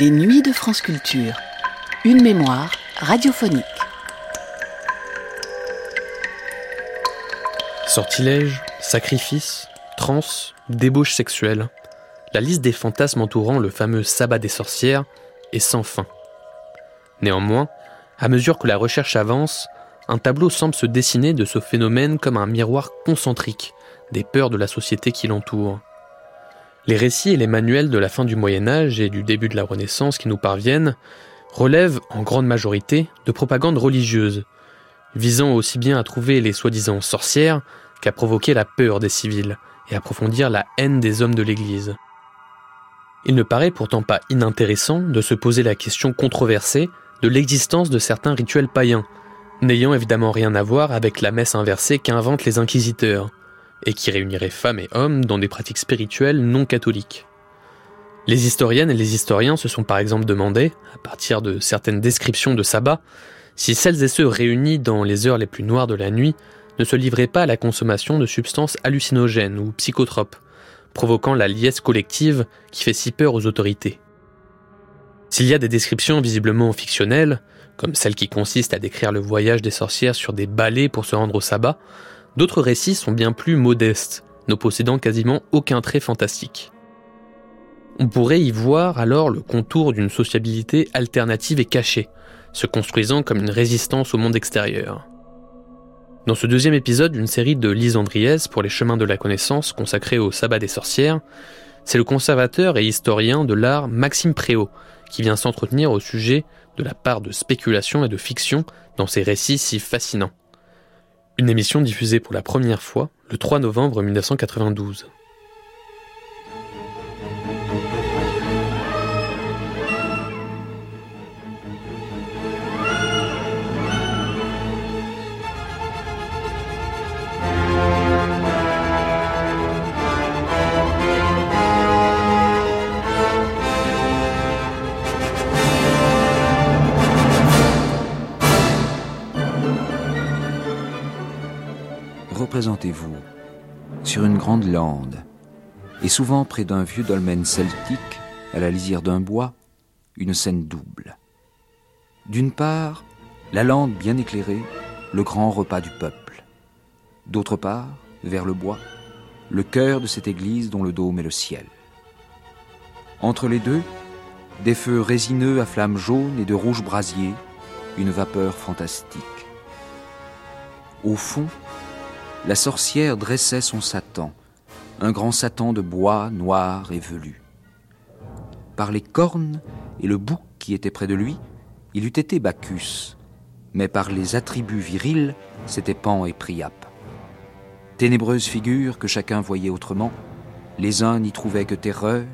Les nuits de France Culture. Une mémoire radiophonique. Sortilèges, sacrifices, trans, débauche sexuelle. La liste des fantasmes entourant le fameux sabbat des sorcières est sans fin. Néanmoins, à mesure que la recherche avance, un tableau semble se dessiner de ce phénomène comme un miroir concentrique des peurs de la société qui l'entoure. Les récits et les manuels de la fin du Moyen Âge et du début de la Renaissance qui nous parviennent relèvent en grande majorité de propagande religieuse, visant aussi bien à trouver les soi-disant sorcières qu'à provoquer la peur des civils et approfondir la haine des hommes de l'Église. Il ne paraît pourtant pas inintéressant de se poser la question controversée de l'existence de certains rituels païens, n'ayant évidemment rien à voir avec la messe inversée qu'inventent les inquisiteurs, et qui réunirait femmes et hommes dans des pratiques spirituelles non catholiques. Les historiennes et les historiens se sont par exemple demandé, à partir de certaines descriptions de sabbat, si celles et ceux réunis dans les heures les plus noires de la nuit ne se livraient pas à la consommation de substances hallucinogènes ou psychotropes, provoquant la liesse collective qui fait si peur aux autorités. S'il y a des descriptions visiblement fictionnelles, comme celle qui consiste à décrire le voyage des sorcières sur des balais pour se rendre au sabbat, D'autres récits sont bien plus modestes, ne possédant quasiment aucun trait fantastique. On pourrait y voir alors le contour d'une sociabilité alternative et cachée, se construisant comme une résistance au monde extérieur. Dans ce deuxième épisode d'une série de Lise Andriès pour les chemins de la connaissance consacrée au sabbat des sorcières, c'est le conservateur et historien de l'art Maxime Préau qui vient s'entretenir au sujet de la part de spéculation et de fiction dans ces récits si fascinants. Une émission diffusée pour la première fois le 3 novembre 1992. Représentez-vous sur une grande lande, et souvent près d'un vieux dolmen celtique, à la lisière d'un bois, une scène double. D'une part, la lande bien éclairée, le grand repas du peuple. D'autre part, vers le bois, le cœur de cette église dont le dôme est le ciel. Entre les deux, des feux résineux à flammes jaunes et de rouges brasiers, une vapeur fantastique. Au fond, la sorcière dressait son Satan, un grand Satan de bois noir et velu. Par les cornes et le bouc qui était près de lui, il eût été Bacchus, mais par les attributs virils, c'était Pan et Priape. Ténébreuse figure que chacun voyait autrement, les uns n'y trouvaient que terreur,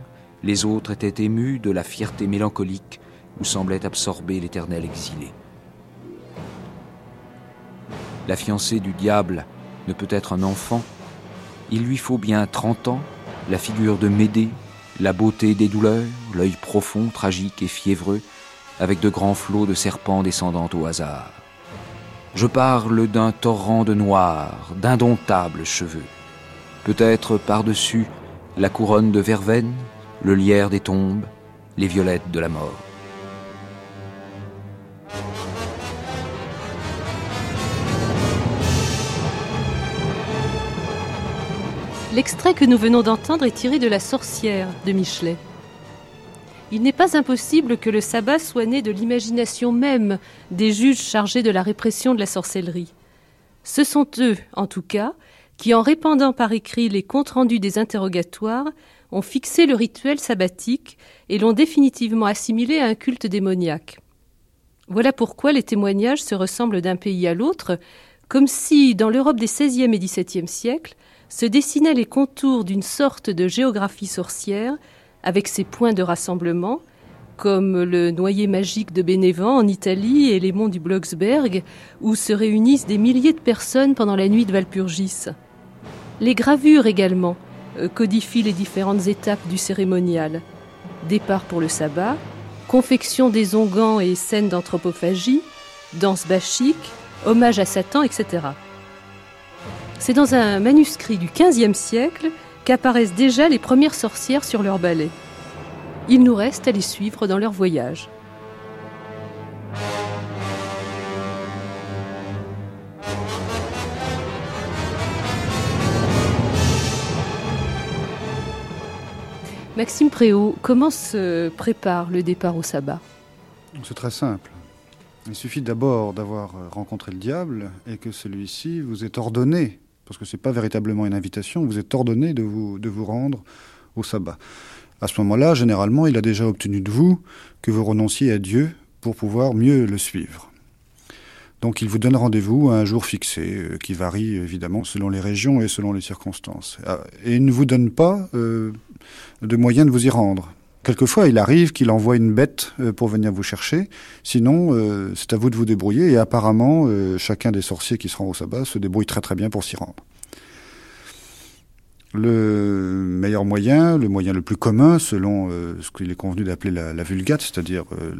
les autres étaient émus de la fierté mélancolique où semblait absorber l'éternel exilé. La fiancée du diable ne peut être un enfant. Il lui faut bien trente ans, la figure de Médée, la beauté des douleurs, l'œil profond, tragique et fiévreux, avec de grands flots de serpents descendant au hasard. Je parle d'un torrent de noir, d'indomptables cheveux. Peut-être par-dessus la couronne de verveine, le lierre des tombes, les violettes de la mort. L'extrait que nous venons d'entendre est tiré de La sorcière de Michelet. Il n'est pas impossible que le sabbat soit né de l'imagination même des juges chargés de la répression de la sorcellerie. Ce sont eux, en tout cas, qui, en répandant par écrit les comptes rendus des interrogatoires, ont fixé le rituel sabbatique et l'ont définitivement assimilé à un culte démoniaque. Voilà pourquoi les témoignages se ressemblent d'un pays à l'autre, comme si, dans l'Europe des XVIe et XVIIe siècles, se dessinaient les contours d'une sorte de géographie sorcière, avec ses points de rassemblement, comme le noyer magique de Bénévent en Italie et les monts du Blocksberg, où se réunissent des milliers de personnes pendant la nuit de Valpurgis. Les gravures également euh, codifient les différentes étapes du cérémonial. Départ pour le sabbat, confection des onguents et scènes d'anthropophagie, danse bachique, hommage à Satan, etc. C'est dans un manuscrit du XVe siècle qu'apparaissent déjà les premières sorcières sur leur balai. Il nous reste à les suivre dans leur voyage. Maxime Préau, comment se prépare le départ au sabbat? C'est très simple. Il suffit d'abord d'avoir rencontré le diable et que celui-ci vous est ordonné, parce que ce n'est pas véritablement une invitation, vous êtes ordonné de vous, rendre au sabbat. À ce moment-là, généralement, il a déjà obtenu de vous que vous renonciez à Dieu pour pouvoir mieux le suivre. Donc il vous donne rendez-vous à un jour fixé, euh, qui varie évidemment selon les régions et selon les circonstances. Ah, et il ne vous donne pas euh, de moyens de vous y rendre. Quelquefois, il arrive qu'il envoie une bête euh, pour venir vous chercher. Sinon, c'est à vous de vous débrouiller. Et apparemment, chacun des sorciers qui se rend au sabbat se débrouille très très bien pour s'y rendre. Le meilleur moyen, le moyen le plus commun, selon euh, ce qu'il est convenu d'appeler la, vulgate, c'est-à-dire euh,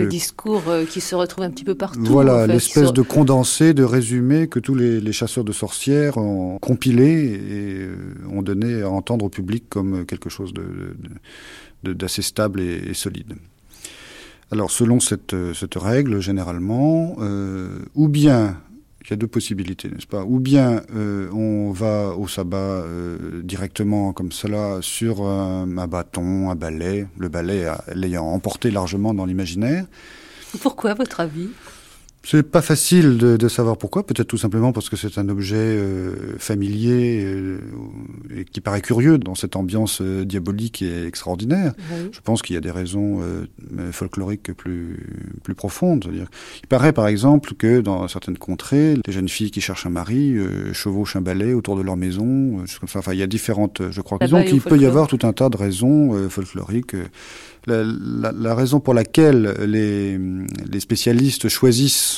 le, discours euh, qui se retrouve un petit peu partout. Voilà, l'espèce de condensé, de résumé que tous les, chasseurs de sorcières ont compilé et ont donné à entendre au public comme quelque chose d'assez stable et, solide. Alors, selon cette, cette règle, généralement, ou bien il y a deux possibilités, n'est-ce pas? Ou bien euh, on va au sabbat euh, directement comme cela sur un, bâton, un balai, le balai l'ayant emporté largement dans l'imaginaire. Pourquoi, à votre avis? C'est pas facile de, savoir pourquoi. Peut-être tout simplement parce que c'est un objet euh, familier euh, et qui paraît curieux dans cette ambiance euh, diabolique et extraordinaire. Je pense qu'il y a des raisons folkloriques plus plus profondes. il paraît par exemple que dans certaines contrées, les jeunes filles qui cherchent un mari chevauchent un balai autour de leur maison. comme ça. Enfin, il y a différentes. Je crois. Disons qu'il peut y avoir tout un tas de raisons folkloriques. La, la, la, raison pour laquelle les, les spécialistes choisissent euh,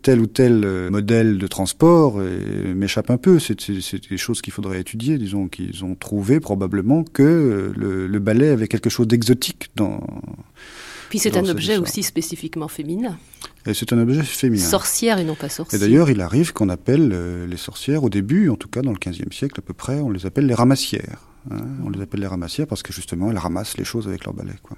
tel ou tel euh, modèle de transport m'échappe un peu. C'est des choses qu'il faudrait étudier. Disons qu'ils ont trouvé probablement que euh, le, le ballet avait quelque chose d'exotique dans. Puis c'est un objet aussi spécifiquement féminin. Et c'est un objet féminin. Sorcière et non pas sorcière. Et d'ailleurs, il arrive qu'on appelle les sorcières, au début, en tout cas dans le XVe siècle à peu près, on les appelle les ramassières. Hein. On les appelle les ramassières parce que justement, elles ramassent les choses avec leur balai. Quoi.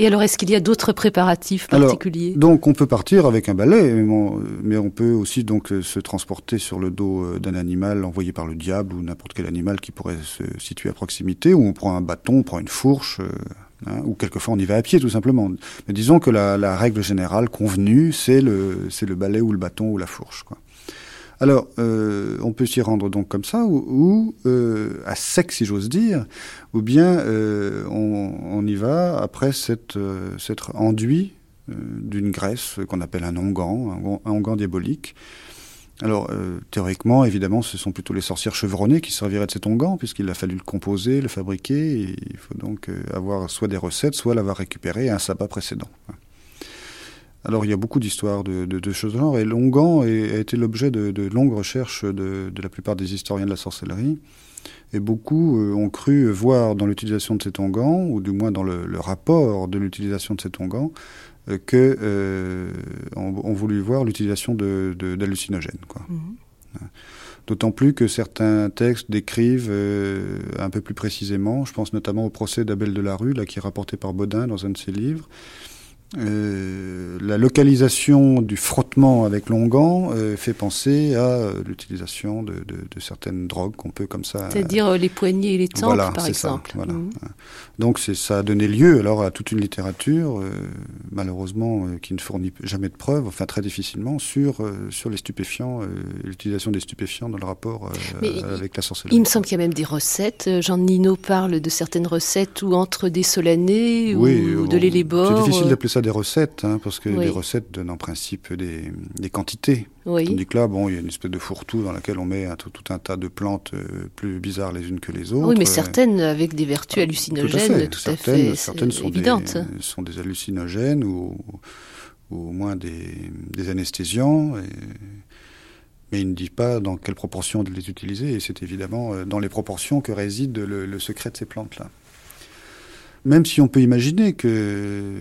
Et alors, est-ce qu'il y a d'autres préparatifs particuliers? Donc, on peut partir avec un balai, mais on peut aussi donc euh, se transporter sur le dos euh, d'un animal envoyé par le diable ou n'importe quel animal qui pourrait se situer à proximité, ou on prend un bâton, on prend une fourche. Euh, hein, ou quelquefois on y va à pied tout simplement. Mais disons que la, la règle générale convenue, c'est le, c'est le balai ou le bâton ou la fourche. Quoi. Alors, euh, on peut s'y rendre donc comme ça, ou, euh, à sec, si j'ose dire, ou bien euh, on, y va après s'être enduit d'une graisse qu'on appelle un onguent, un, onguent diabolique. Alors, théoriquement, évidemment, ce sont plutôt les sorcières chevronnées qui serviraient de cet onguent, puisqu'il a fallu le composer, le fabriquer, il faut donc avoir soit des recettes, soit l'avoir récupéré à un sabbat précédent. Alors il y a beaucoup d'histoires de, de, choses de genre, et l'onguent a été l'objet de, longues recherches de, la plupart des historiens de la sorcellerie. Et beaucoup euh, ont cru voir dans l'utilisation de cet onguent, ou du moins dans le, rapport de l'utilisation de cet onguent, euh, que euh, on, voulu voir l'utilisation d'hallucinogènes. Quoi. Mhm. D'autant plus que certains textes décrivent un peu plus précisément, je pense notamment au procès d'Abel de la Rue, là, qui est rapporté par Baudin dans un de ses livres, euh, la localisation du frottement avec l'onguent euh, fait penser à euh, l'utilisation de, de, de, certaines drogues qu'on peut comme ça. C'est-à-dire les poignets et les tempes, voilà, par exemple. Ça, voilà. Mmh. Donc ça a donné lieu alors à toute une littérature, malheureusement, qui ne fournit jamais de preuves, enfin très difficilement, sur, sur les stupéfiants, l'utilisation des stupéfiants dans le rapport avec la sorcellerie. Il me semble qu'il y a même des recettes. Jean Nino parle de certaines recettes où entre des solanés ou de l'élébore. C'est difficile d'appeler ça des recettes, hein, parce que les recettes donnent en principe des, quantités. Oui. Tandis que là, bon, il y a une espèce de fourre-tout dans laquelle on met un, tout, un tas de plantes euh, plus bizarres les unes que les autres. Oui, mais certaines avec des vertus hallucinogènes, tout à fait, certaines, sont évidentes. Des, sont des hallucinogènes ou, ou au moins des, des anesthésiants. mais il ne dit pas dans quelle proportion de les utiliser, et c'est évidemment euh, dans les proportions que réside le secret de ces plantes-là. Même si on peut imaginer que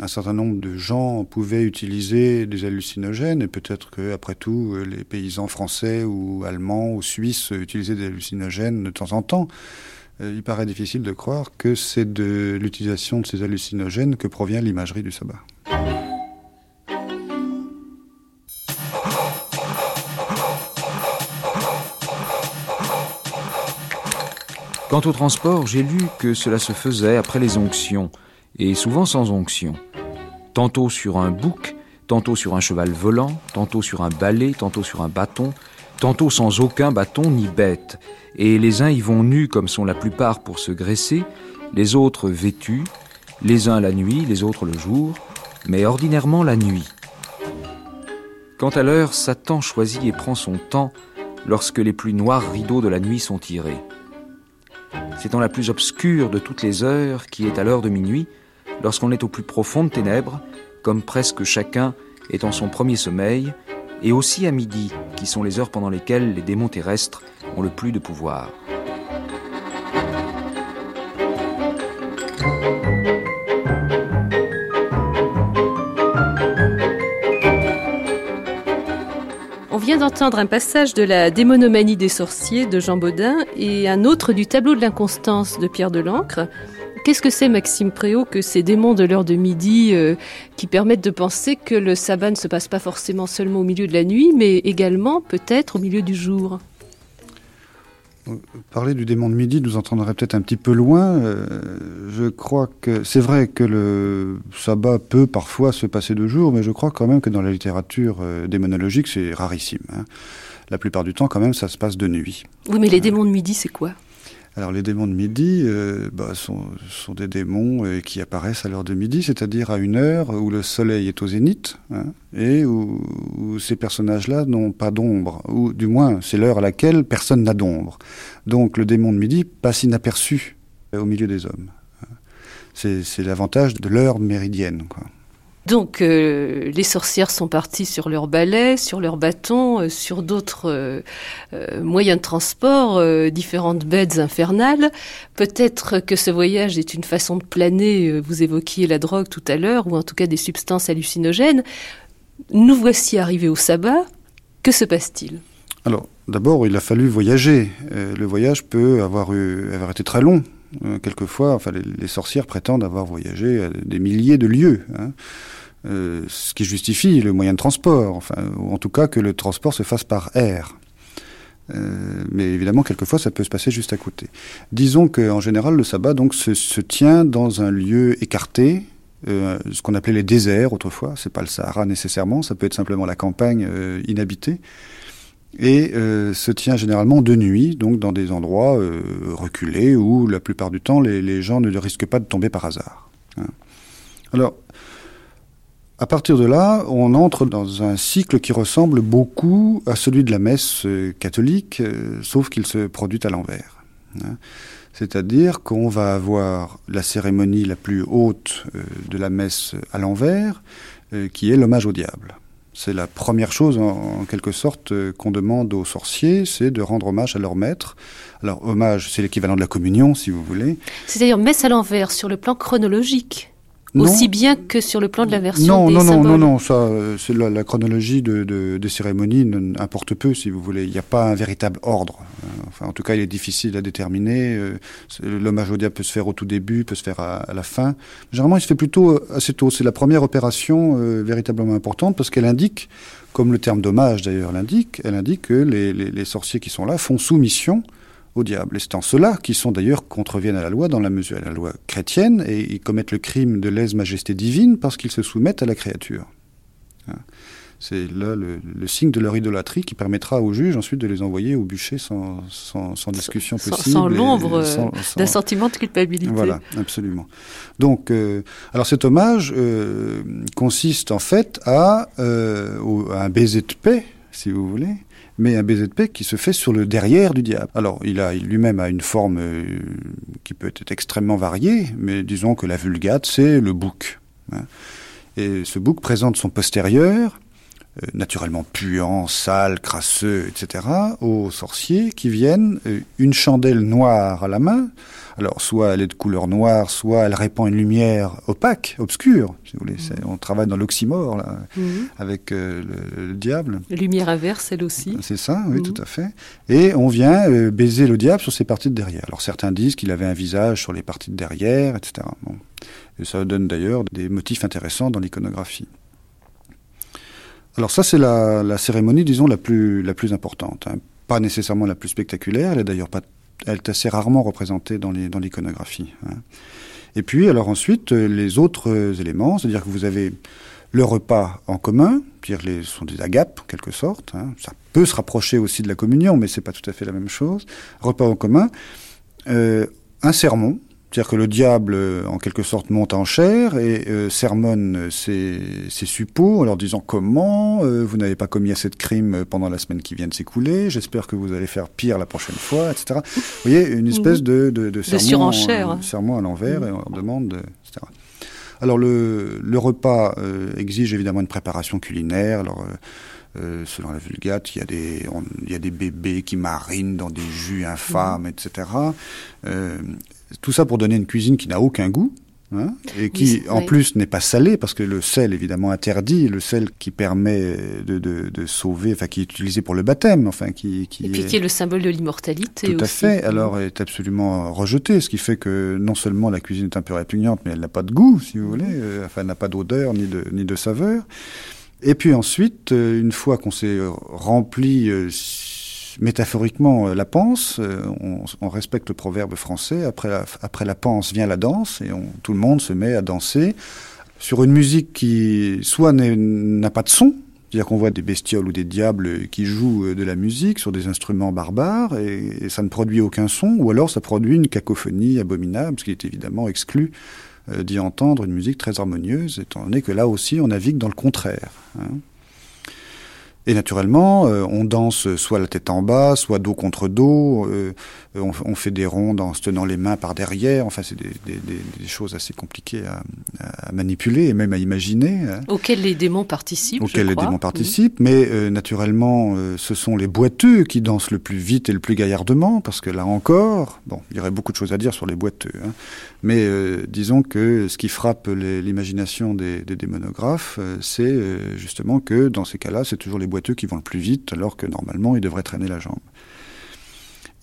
un certain nombre de gens pouvaient utiliser des hallucinogènes, et peut-être que, après tout, les paysans français ou allemands ou suisses utilisaient des hallucinogènes de temps en temps. euh, il paraît difficile de croire que c'est de l'utilisation de ces hallucinogènes que provient l'imagerie du sabbat. Quant au transport, j'ai lu que cela se faisait après les onctions, et souvent sans onction. Tantôt sur un bouc, tantôt sur un cheval volant, tantôt sur un balai, tantôt sur un bâton, tantôt sans aucun bâton ni bête. Et les uns y vont nus comme sont la plupart pour se graisser, les autres vêtus, les uns la nuit, les autres le jour, mais ordinairement la nuit. Quant à l'heure, Satan choisit et prend son temps lorsque les plus noirs rideaux de la nuit sont tirés. C'est dans la plus obscure de toutes les heures, qui est à l'heure de minuit, lorsqu'on est au plus profond de ténèbres, comme presque chacun est en son premier sommeil, et aussi à midi, qui sont les heures pendant lesquelles les démons terrestres ont le plus de pouvoir. Vient d'entendre un passage de la démonomanie des sorciers de Jean Baudin et un autre du tableau de l'inconstance de Pierre Delancre. Qu'est-ce que c'est, Maxime Préau, que ces démons de l'heure de midi euh, qui permettent de penser que le sabbat ne se passe pas forcément seulement au milieu de la nuit, mais également peut-être au milieu du jour? Parler du démon de midi nous entendrait peut-être un petit peu loin. Euh, je crois que c'est vrai que le sabbat peut parfois se passer de jour, mais je crois quand même que dans la littérature euh, démonologique, c'est rarissime. Hein. La plupart du temps, quand même, ça se passe de nuit. Oui, mais les démons de midi, c'est quoi? Alors les démons de midi euh, bah, sont, sont, des démons euh, qui apparaissent à l'heure de midi, c'est-à-dire à une heure où le soleil est au zénith hein, et où, où ces personnages-là n'ont pas d'ombre, ou du moins c'est l'heure à laquelle personne n'a d'ombre. Donc le démon de midi passe inaperçu au milieu des hommes. C'est l'avantage de l'heure méridienne. Quoi. Donc euh, les sorcières sont parties sur leur balai, sur leur bâton, euh, sur d'autres euh, moyens de transport, différentes bêtes infernales. Peut-être que ce voyage est une façon de planer, vous évoquiez la drogue tout à l'heure, ou en tout cas des substances hallucinogènes. Nous voici arrivés au sabbat. Que se passe-t-il? Alors, d'abord, il a fallu voyager. le voyage peut avoir, eu, avoir été très long. Quelquefois, enfin, les, sorcières prétendent avoir voyagé à des milliers de lieues. Hein. Euh, ce qui justifie le moyen de transport, enfin, ou en tout cas que le transport se fasse par air. Euh, mais évidemment, quelquefois, ça peut se passer juste à côté. Disons qu'en général, le sabbat donc se, se, tient dans un lieu écarté, euh, ce qu'on appelait les déserts autrefois. C'est pas le Sahara nécessairement, ça peut être simplement la campagne euh, inhabitée, et euh, se tient généralement de nuit, donc dans des endroits reculés où la plupart du temps les, gens ne risquent pas de tomber par hasard. Hein. Alors, à partir de là, on entre dans un cycle qui ressemble beaucoup à celui de la messe euh, catholique, euh, sauf qu'il se produit à l'envers. Hein. C'est-à-dire qu'on va avoir la cérémonie la plus haute euh, de la messe à l'envers, qui est l'hommage au diable. C'est la première chose, en, quelque sorte, qu'on demande aux sorciers, c'est de rendre hommage à leur maître. Alors, hommage, c'est l'équivalent de la communion, si vous voulez. C'est-à-dire messe à l'envers, sur le plan chronologique aussi bien que sur le plan de la version non, des non, symboles. non, non, non, ça, euh, c'est la, la, chronologie de, de, des cérémonies importe peu, si vous voulez. Il n'y a pas un véritable ordre. Euh, enfin, en tout cas, il est difficile à déterminer. Euh, l'hommage au diable peut se faire au tout début, peut se faire à, à, la fin. Généralement, il se fait plutôt assez tôt. C'est la première opération euh, véritablement importante parce qu'elle indique, comme le terme d'hommage d'ailleurs l'indique, elle indique que les, les, les sorciers qui sont là font soumission au diable. Et c'est en cela qu'ils sont d'ailleurs contreviennent à la loi, dans la mesure à la loi chrétienne, et ils commettent le crime de lèse-majesté divine parce qu'ils se soumettent à la créature. Hein. C'est là le, le, signe de leur idolâtrie qui permettra au juge ensuite de les envoyer au bûcher sans, sans, sans discussion sans, possible. Sans l'ombre d'un sentiment de culpabilité. Voilà, absolument. Donc, euh, alors cet hommage euh, consiste en fait à, euh, au, à un baiser de paix, si vous voulez, mais un baiser de paix qui se fait sur le derrière du diable. Alors, il a lui-même a une forme euh, qui peut être extrêmement variée, mais disons que la vulgate, c'est le bouc. Hein. Et ce bouc présente son postérieur euh, naturellement puants, sales, crasseux, etc., aux sorciers qui viennent euh, une chandelle noire à la main. Alors, soit elle est de couleur noire, soit elle répand une lumière opaque, obscure, si vous voulez. On travaille dans l'oxymore, là, Mhm. avec euh, le, le diable. Lumière inverse, elle aussi. C'est ça, oui, Mhm. tout à fait. Et on vient euh, baiser le diable sur ses parties de derrière. Alors certains disent qu'il avait un visage sur les parties de derrière, etc. Bon. Et ça donne d'ailleurs des motifs intéressants dans l'iconographie. Alors ça, c'est la, la cérémonie, disons, la plus, la plus importante. hein. Pas nécessairement la plus spectaculaire, elle est d'ailleurs pas, elle est assez rarement représentée dans les- dans l'iconographie. hein. Et puis, alors ensuite, euh, les autres euh, éléments, c'est-à-dire que vous avez le repas en commun, ce sont des agapes en quelque sorte. hein. Ça peut se rapprocher aussi de la communion, mais c'est pas tout à fait la même chose. Repas en commun, euh, un sermon, c'est-à-dire que le diable, en quelque sorte, monte en chair et euh, sermonne ses, ses suppôts en leur disant comment euh, vous n'avez pas commis assez de crimes pendant la semaine qui vient de s'écouler. J'espère que vous allez faire pire la prochaine fois, etc. Vous voyez, une espèce de, de, de sermon, euh, sermon à l'envers et on leur demande, etc. Alors le, le repas euh, exige évidemment une préparation culinaire. Alors euh, euh, selon la Vulgate, il y a des on- il y a des bébés qui marinent dans des jus infâmes, etc. Euh, tout ça pour donner une cuisine qui n'a aucun goût. hein, et qui, Oui, en oui. plus, n'est pas salée, parce que le sel, évidemment, interdit, le sel qui permet de, de, de sauver, enfin, qui est utilisé pour le baptême, enfin, qui, qui Et puis est- qui est le symbole de l'immortalité tout à fait. Alors, est absolument rejeté, ce qui fait que non seulement la cuisine est un peu répugnante, mais elle n'a pas de goût, si vous voulez. euh, enfin, elle n'a pas d'odeur ni de ni de saveur. Et puis ensuite, euh, une fois qu'on s'est rempli euh, métaphoriquement euh, la panse, euh, on, respecte le proverbe français. Après la, après la panse vient la danse, et tout le monde se met à danser sur une musique qui soit n'a pas de son, c'est-à-dire qu'on voit des bestioles ou des diables qui jouent euh, de la musique sur des instruments barbares et, ça ne produit aucun son, ou alors ça produit une cacophonie abominable, ce qui est évidemment exclu d'y entendre une musique très harmonieuse, étant donné que là aussi on navigue dans le contraire. hein. Et naturellement, euh, on danse soit la tête en bas, soit dos contre dos. euh, on, on fait des rondes en se tenant les mains par derrière. Enfin, c'est des, des- des- des choses assez compliquées à, à manipuler et même à imaginer. hein Auquel les démons participent. auxquels les démons participent, mais euh, naturellement, ce sont les boiteux qui dansent le plus vite et le plus gaillardement, parce que là encore, bon, il y aurait beaucoup de choses à dire sur les boiteux, hein, mais disons que ce qui frappe l'imagination des, des démonographes, c'est justement que dans ces cas-là, c'est toujours les boiteux qui vont le plus vite, alors que normalement, ils devraient traîner la jambe.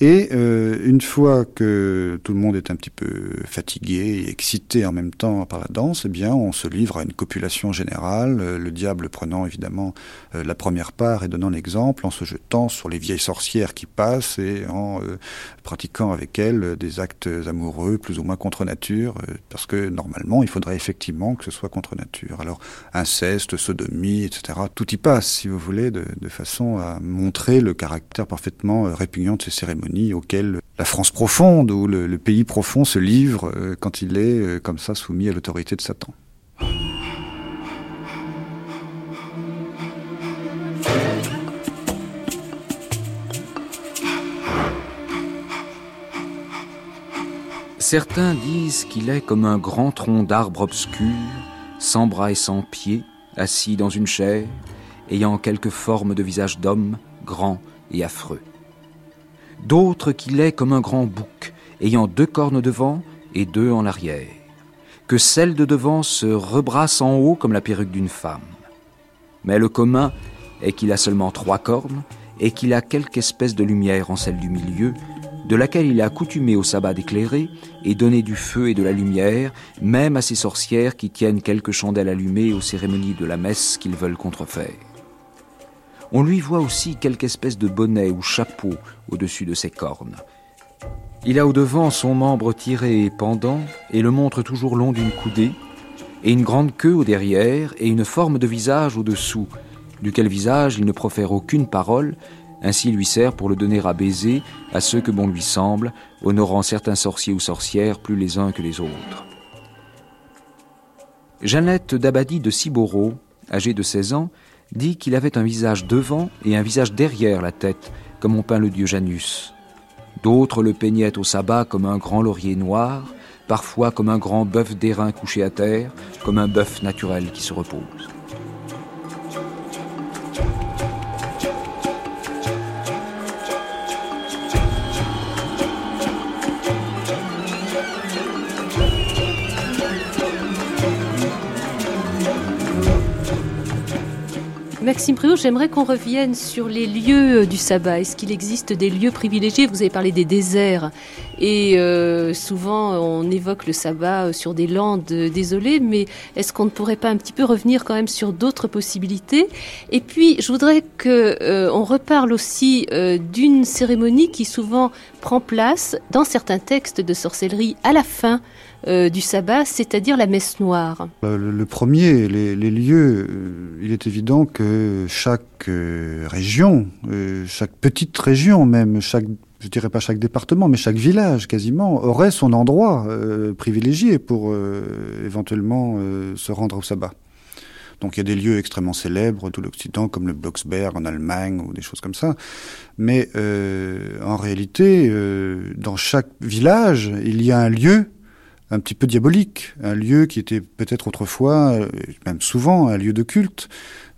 Et euh, une fois que tout le monde est un petit peu fatigué et excité en même temps par la danse, eh bien, on se livre à une copulation générale, euh, le diable prenant évidemment euh, la première part et donnant l'exemple en se jetant sur les vieilles sorcières qui passent et en euh, pratiquant avec elles des actes amoureux plus ou moins contre nature, parce que normalement, il faudrait effectivement que ce soit contre nature. Alors, inceste, sodomie, etc., tout y passe, si vous voulez, de, façon à montrer le caractère parfaitement répugnant de ces cérémonies auxquelles la France profonde ou le, le pays profond se livre euh, quand il est euh, comme ça soumis à l'autorité de Satan. Certains disent qu'il est comme un grand tronc d'arbre obscur, sans bras et sans pieds, assis dans une chaire, ayant quelque forme de visage d'homme, grand et affreux. D'autres qu'il est comme un grand bouc, ayant deux cornes devant et deux en arrière, que celle de devant se rebrasse en haut comme la perruque d'une femme. Mais le commun est qu'il a seulement trois cornes et qu'il a quelque espèce de lumière en celle du milieu, de laquelle il est accoutumé au sabbat d'éclairer et donner du feu et de la lumière, même à ces sorcières qui tiennent quelques chandelles allumées aux cérémonies de la messe qu'ils veulent contrefaire. On lui voit aussi quelque espèce de bonnet ou chapeau au-dessus de ses cornes. Il a au devant son membre tiré et pendant, et le montre toujours long d'une coudée, et une grande queue au derrière, et une forme de visage au-dessous, duquel visage il ne profère aucune parole, ainsi lui sert pour le donner à baiser à ceux que bon lui semble, honorant certains sorciers ou sorcières plus les uns que les autres. Jeannette d'Abadie de Ciboreau, âgée de 16 ans, dit qu'il avait un visage devant et un visage derrière la tête, comme on peint le dieu Janus. D'autres le peignaient au sabbat comme un grand laurier noir, parfois comme un grand bœuf d'airain couché à terre, comme un bœuf naturel qui se repose. Maxime Préau, j'aimerais qu'on revienne sur les lieux du sabbat. Est-ce qu'il existe des lieux privilégiés? Vous avez parlé des déserts. Et euh, souvent, on évoque le sabbat sur des landes désolées, mais est-ce qu'on ne pourrait pas un petit peu revenir quand même sur d'autres possibilités? Et puis, je voudrais qu'on euh, reparle aussi euh, d'une cérémonie qui souvent prend place dans certains textes de sorcellerie à la fin euh, du sabbat, c'est-à-dire la messe noire Le, premier, les, lieux, euh, il est évident que chaque euh, région, chaque petite région même, chaque je dirais pas chaque département, mais chaque village quasiment aurait son endroit privilégié pour éventuellement se rendre au sabbat. Donc il y a des lieux extrêmement célèbres, tout l'Occident, comme le Blocksberg en Allemagne ou des choses comme ça. Mais en réalité, dans chaque village, il y a un lieu un petit peu diabolique, un lieu qui était peut-être autrefois, euh, même souvent, un lieu de culte,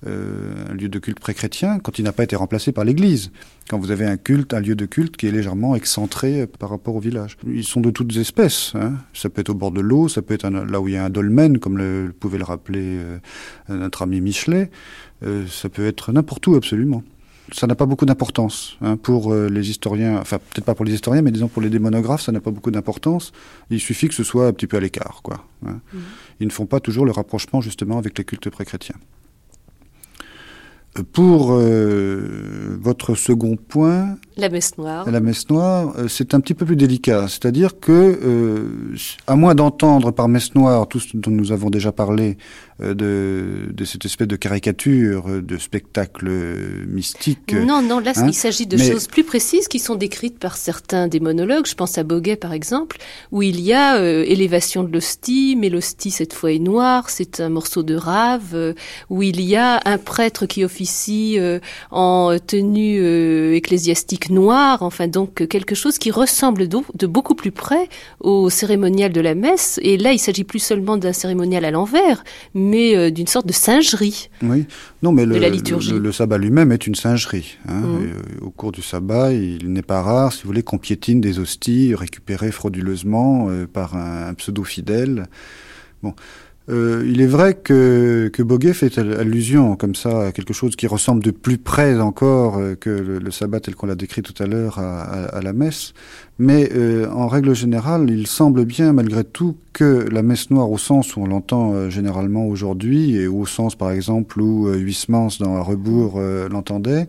euh, un lieu de culte pré-chrétien, quand il n'a pas été remplacé par l'Église. Quand vous avez un culte, un lieu de culte qui est légèrement excentré par rapport au village. Ils sont de toutes espèces. Hein. Ça peut être au bord de l'eau, ça peut être là où il y a un dolmen, comme le, pouvait le rappeler euh, notre ami Michelet. ça peut être n'importe où absolument ça n'a pas beaucoup d'importance hein, pour euh, les historiens, enfin peut-être pas pour les historiens, mais disons pour les démonographes, ça n'a pas beaucoup d'importance. Il suffit que ce soit un petit peu à l'écart, quoi. Hein. Mmh. Ils ne font pas toujours le rapprochement justement avec les cultes pré-chrétiens. Pour euh, votre second point, la messe noire. La messe noire, euh, c'est un petit peu plus délicat. C'est-à-dire que, euh, à moins d'entendre par messe noire tout ce dont nous avons déjà parlé, de, de, cette espèce de caricature, de spectacle mystique. Non, non, là, hein, il s'agit de choses plus précises qui sont décrites par certains des monologues. Je pense à Boguet, par exemple, où il y a élévation de l'hostie, mais l'hostie, cette fois, est noire, c'est un morceau de rave, où il y a un prêtre qui officie ici euh, en tenue euh, ecclésiastique noire, enfin donc quelque chose qui ressemble de, beaucoup plus près au cérémonial de la messe. Et là, il s'agit plus seulement d'un cérémonial à l'envers, mais euh, d'une sorte de singerie. Oui, non, mais le, la liturgie. Le, sabbat lui-même est une singerie. Hein. Mmh. au cours du sabbat, il n'est pas rare, si vous voulez, qu'on piétine des hosties récupérées frauduleusement par un, un pseudo fidèle. Bon. Euh, il est vrai que, que Boguet fait allusion comme ça à quelque chose qui ressemble de plus près encore euh, que le, sabbat tel qu'on l'a décrit tout à l'heure à, la messe. Mais euh, en règle générale, il semble bien malgré tout que la messe noire au sens où on l'entend généralement aujourd'hui et au sens par exemple où Huysmans dans un rebours l'entendait,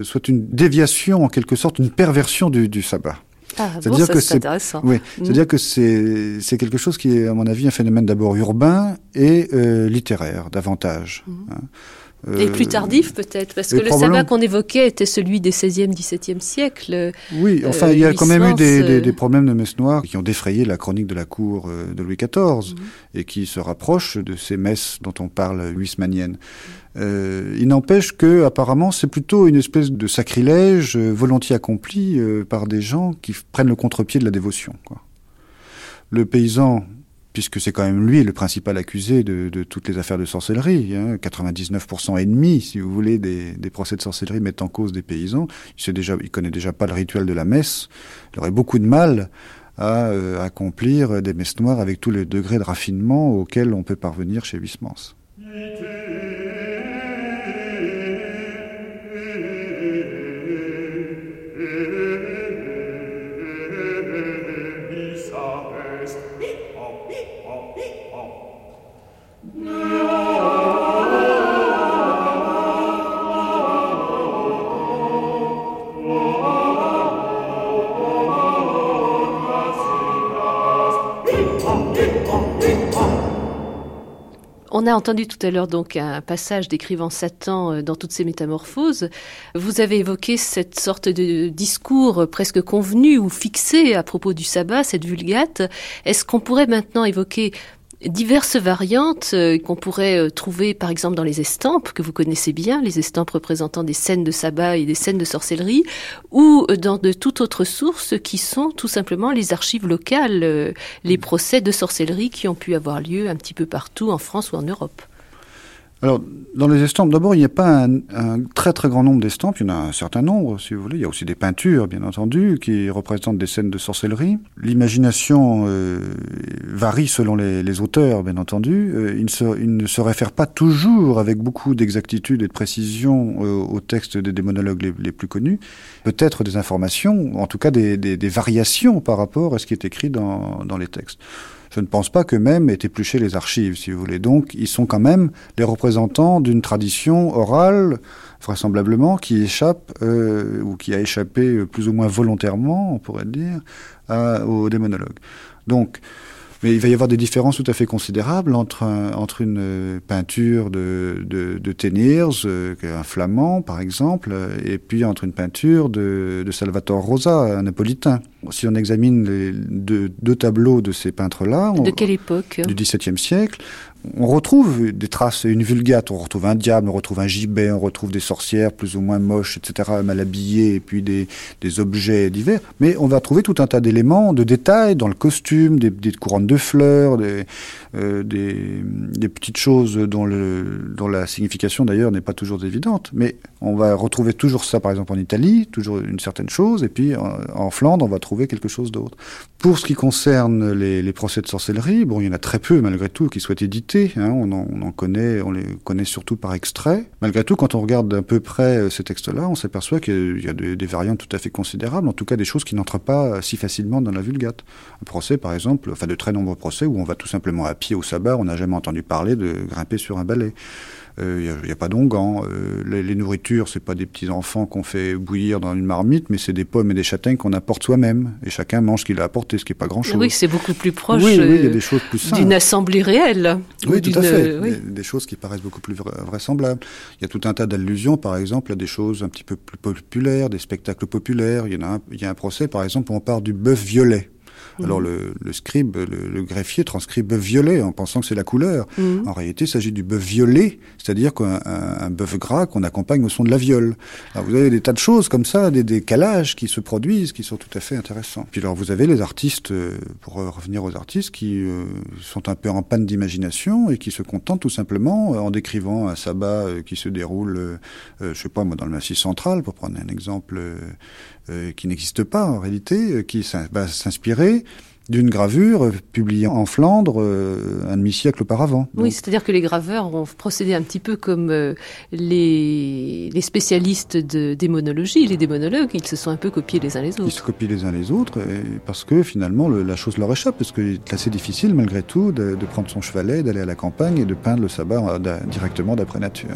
soit une déviation en quelque sorte, une perversion du, du sabbat. Ah, c'est-à-dire que c'est intéressant. Oui, c'est-à-dire que c'est c'est quelque chose qui est à mon avis un phénomène d'abord urbain et euh, littéraire davantage. Mm. Hein. Et plus tardif peut-être, parce que le sabbat qu'on évoquait était celui des 16e, 17e siècles. Oui, enfin il y a quand même eu des, des, des, problèmes de messe noire qui ont défrayé la chronique de la cour euh, de Louis XIV mm. et qui se rapprochent de ces messes dont on parle huismaniennes. Euh, il n'empêche que apparemment c'est plutôt une espèce de sacrilège euh, volontiers accompli euh, par des gens qui prennent le contre-pied de la dévotion. Le paysan, puisque c'est quand même lui le principal accusé de, toutes les affaires de sorcellerie, hein, 99% ennemi, si vous voulez, des, procès de sorcellerie mettent en cause des paysans. Il connaît déjà pas le rituel de la messe. Il aurait beaucoup de mal à accomplir des messes noires avec tous les degrés de raffinement auxquels on peut parvenir chez Wismans. On a entendu tout à l'heure donc un passage décrivant Satan euh, dans toutes ses métamorphoses. Vous avez évoqué cette sorte de discours presque convenu ou fixé à propos du sabbat, cette vulgate. Est-ce qu'on pourrait maintenant évoquer diverses variantes euh, qu'on pourrait euh, trouver par exemple dans les estampes que vous connaissez bien, les estampes représentant des scènes de sabbat et des scènes de sorcellerie, ou euh, dans de toute autre source qui sont tout simplement les archives locales, les procès de sorcellerie qui ont pu avoir lieu un petit peu partout en France ou en Europe. Alors, dans les estampes, d'abord, il n'y a pas un, un, très très grand nombre d'estampes, il y en a un certain nombre, si vous voulez. Il y a aussi des peintures, bien entendu, qui représentent des scènes de sorcellerie. L'imagination euh, varie selon les, les, auteurs, bien entendu. Euh, il, ne se, il, ne se, réfère pas toujours avec beaucoup d'exactitude et de précision euh, aux textes des, des monologues les, les, plus connus. Peut-être des informations, en tout cas des, des, des, variations par rapport à ce qui est écrit dans, dans les textes je ne pense pas qu'eux-mêmes aient épluché les archives, si vous voulez. Donc, ils sont quand même les représentants d'une tradition orale, vraisemblablement, qui échappe, euh, ou qui a échappé plus ou moins volontairement, on pourrait dire, aux démonologues. Donc, mais il va y avoir des différences tout à fait considérables entre, un, entre une peinture de, de, de Teniers, euh, un flamand par exemple, et puis entre une peinture de, de Salvatore Rosa, un napolitain. Si on examine les deux, deux tableaux de ces peintres-là... De quelle époque Du XVIIe siècle on retrouve des traces, une vulgate, on retrouve un diable, on retrouve un gibet, on retrouve des sorcières plus ou moins moches, etc., mal habillées, et puis des, objets divers. Mais on va trouver tout un tas d'éléments, de détails dans le costume, des, couronnes de fleurs, des, euh, petites choses dont, la signification d'ailleurs n'est pas toujours évidente. Mais on va retrouver toujours ça, par exemple, en Italie, toujours une certaine chose, et puis en, Flandre, on va trouver quelque chose d'autre. Pour ce qui concerne les, les procès de sorcellerie, bon, il y en a très peu, malgré tout, qui soient édités Hein, on, en, on, en, connaît, on les connaît surtout par extrait. Malgré tout, quand on regarde d'un peu près ces textes-là, on s'aperçoit qu'il y a des, des, variantes tout à fait considérables, en tout cas des choses qui n'entrent pas si facilement dans la vulgate. Un procès, par exemple, enfin de très nombreux procès où on va tout simplement à pied au sabbat, on n'a jamais entendu parler de grimper sur un balai. Il euh, n'y a, a, pas d'onguent. Euh, les, les, nourritures, c'est pas des petits enfants qu'on fait bouillir dans une marmite, mais c'est des pommes et des châtaignes qu'on apporte soi-même. Et chacun mange ce qu'il a apporté, ce qui n'est pas grand-chose. Oui, c'est beaucoup plus proche oui, oui, y a des choses plus d'une assemblée réelle. Oui, tout à fait. Oui. Des, des, choses qui paraissent beaucoup plus vraisemblables. Il y a tout un tas d'allusions, par exemple, à des choses un petit peu plus populaires, des spectacles populaires. Il y, en a un, il y a un procès, par exemple, où on part du bœuf violet. Mmh. Alors le, le scribe, le, le, greffier transcrit bœuf violet en pensant que c'est la couleur. Mmh. En réalité, il s'agit du bœuf violet, c'est-à-dire qu'un un, un bœuf gras qu'on accompagne au son de la viole. Alors vous avez des tas de choses comme ça, des décalages qui se produisent, qui sont tout à fait intéressants. Puis alors vous avez les artistes, euh, pour revenir aux artistes, qui euh, sont un peu en panne d'imagination et qui se contentent tout simplement euh, en décrivant un sabbat qui se déroule, euh, je sais pas moi, dans le Massif central, pour prendre un exemple euh, qui n'existe pas en réalité, euh, qui va s'inspirer d'une gravure publiée en Flandre euh, un demi-siècle auparavant. Oui, c'est-à-dire que les graveurs ont procédé un petit peu comme euh, les, les, spécialistes de démonologie, les démonologues, ils se sont un peu copiés les uns les autres. Ils se copient les uns les autres parce que finalement le, la chose leur échappe, parce que c'est assez difficile malgré tout de, de prendre son chevalet, d'aller à la campagne et de peindre le sabbat directement d'après nature.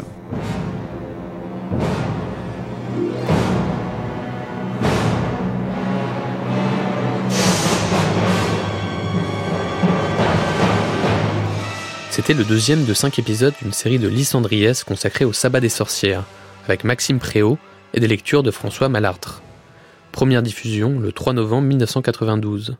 C'était le deuxième de cinq épisodes d'une série de Lysandries consacrée au sabbat des sorcières, avec Maxime Préau et des lectures de François Malartre. Première diffusion le 3 novembre 1992.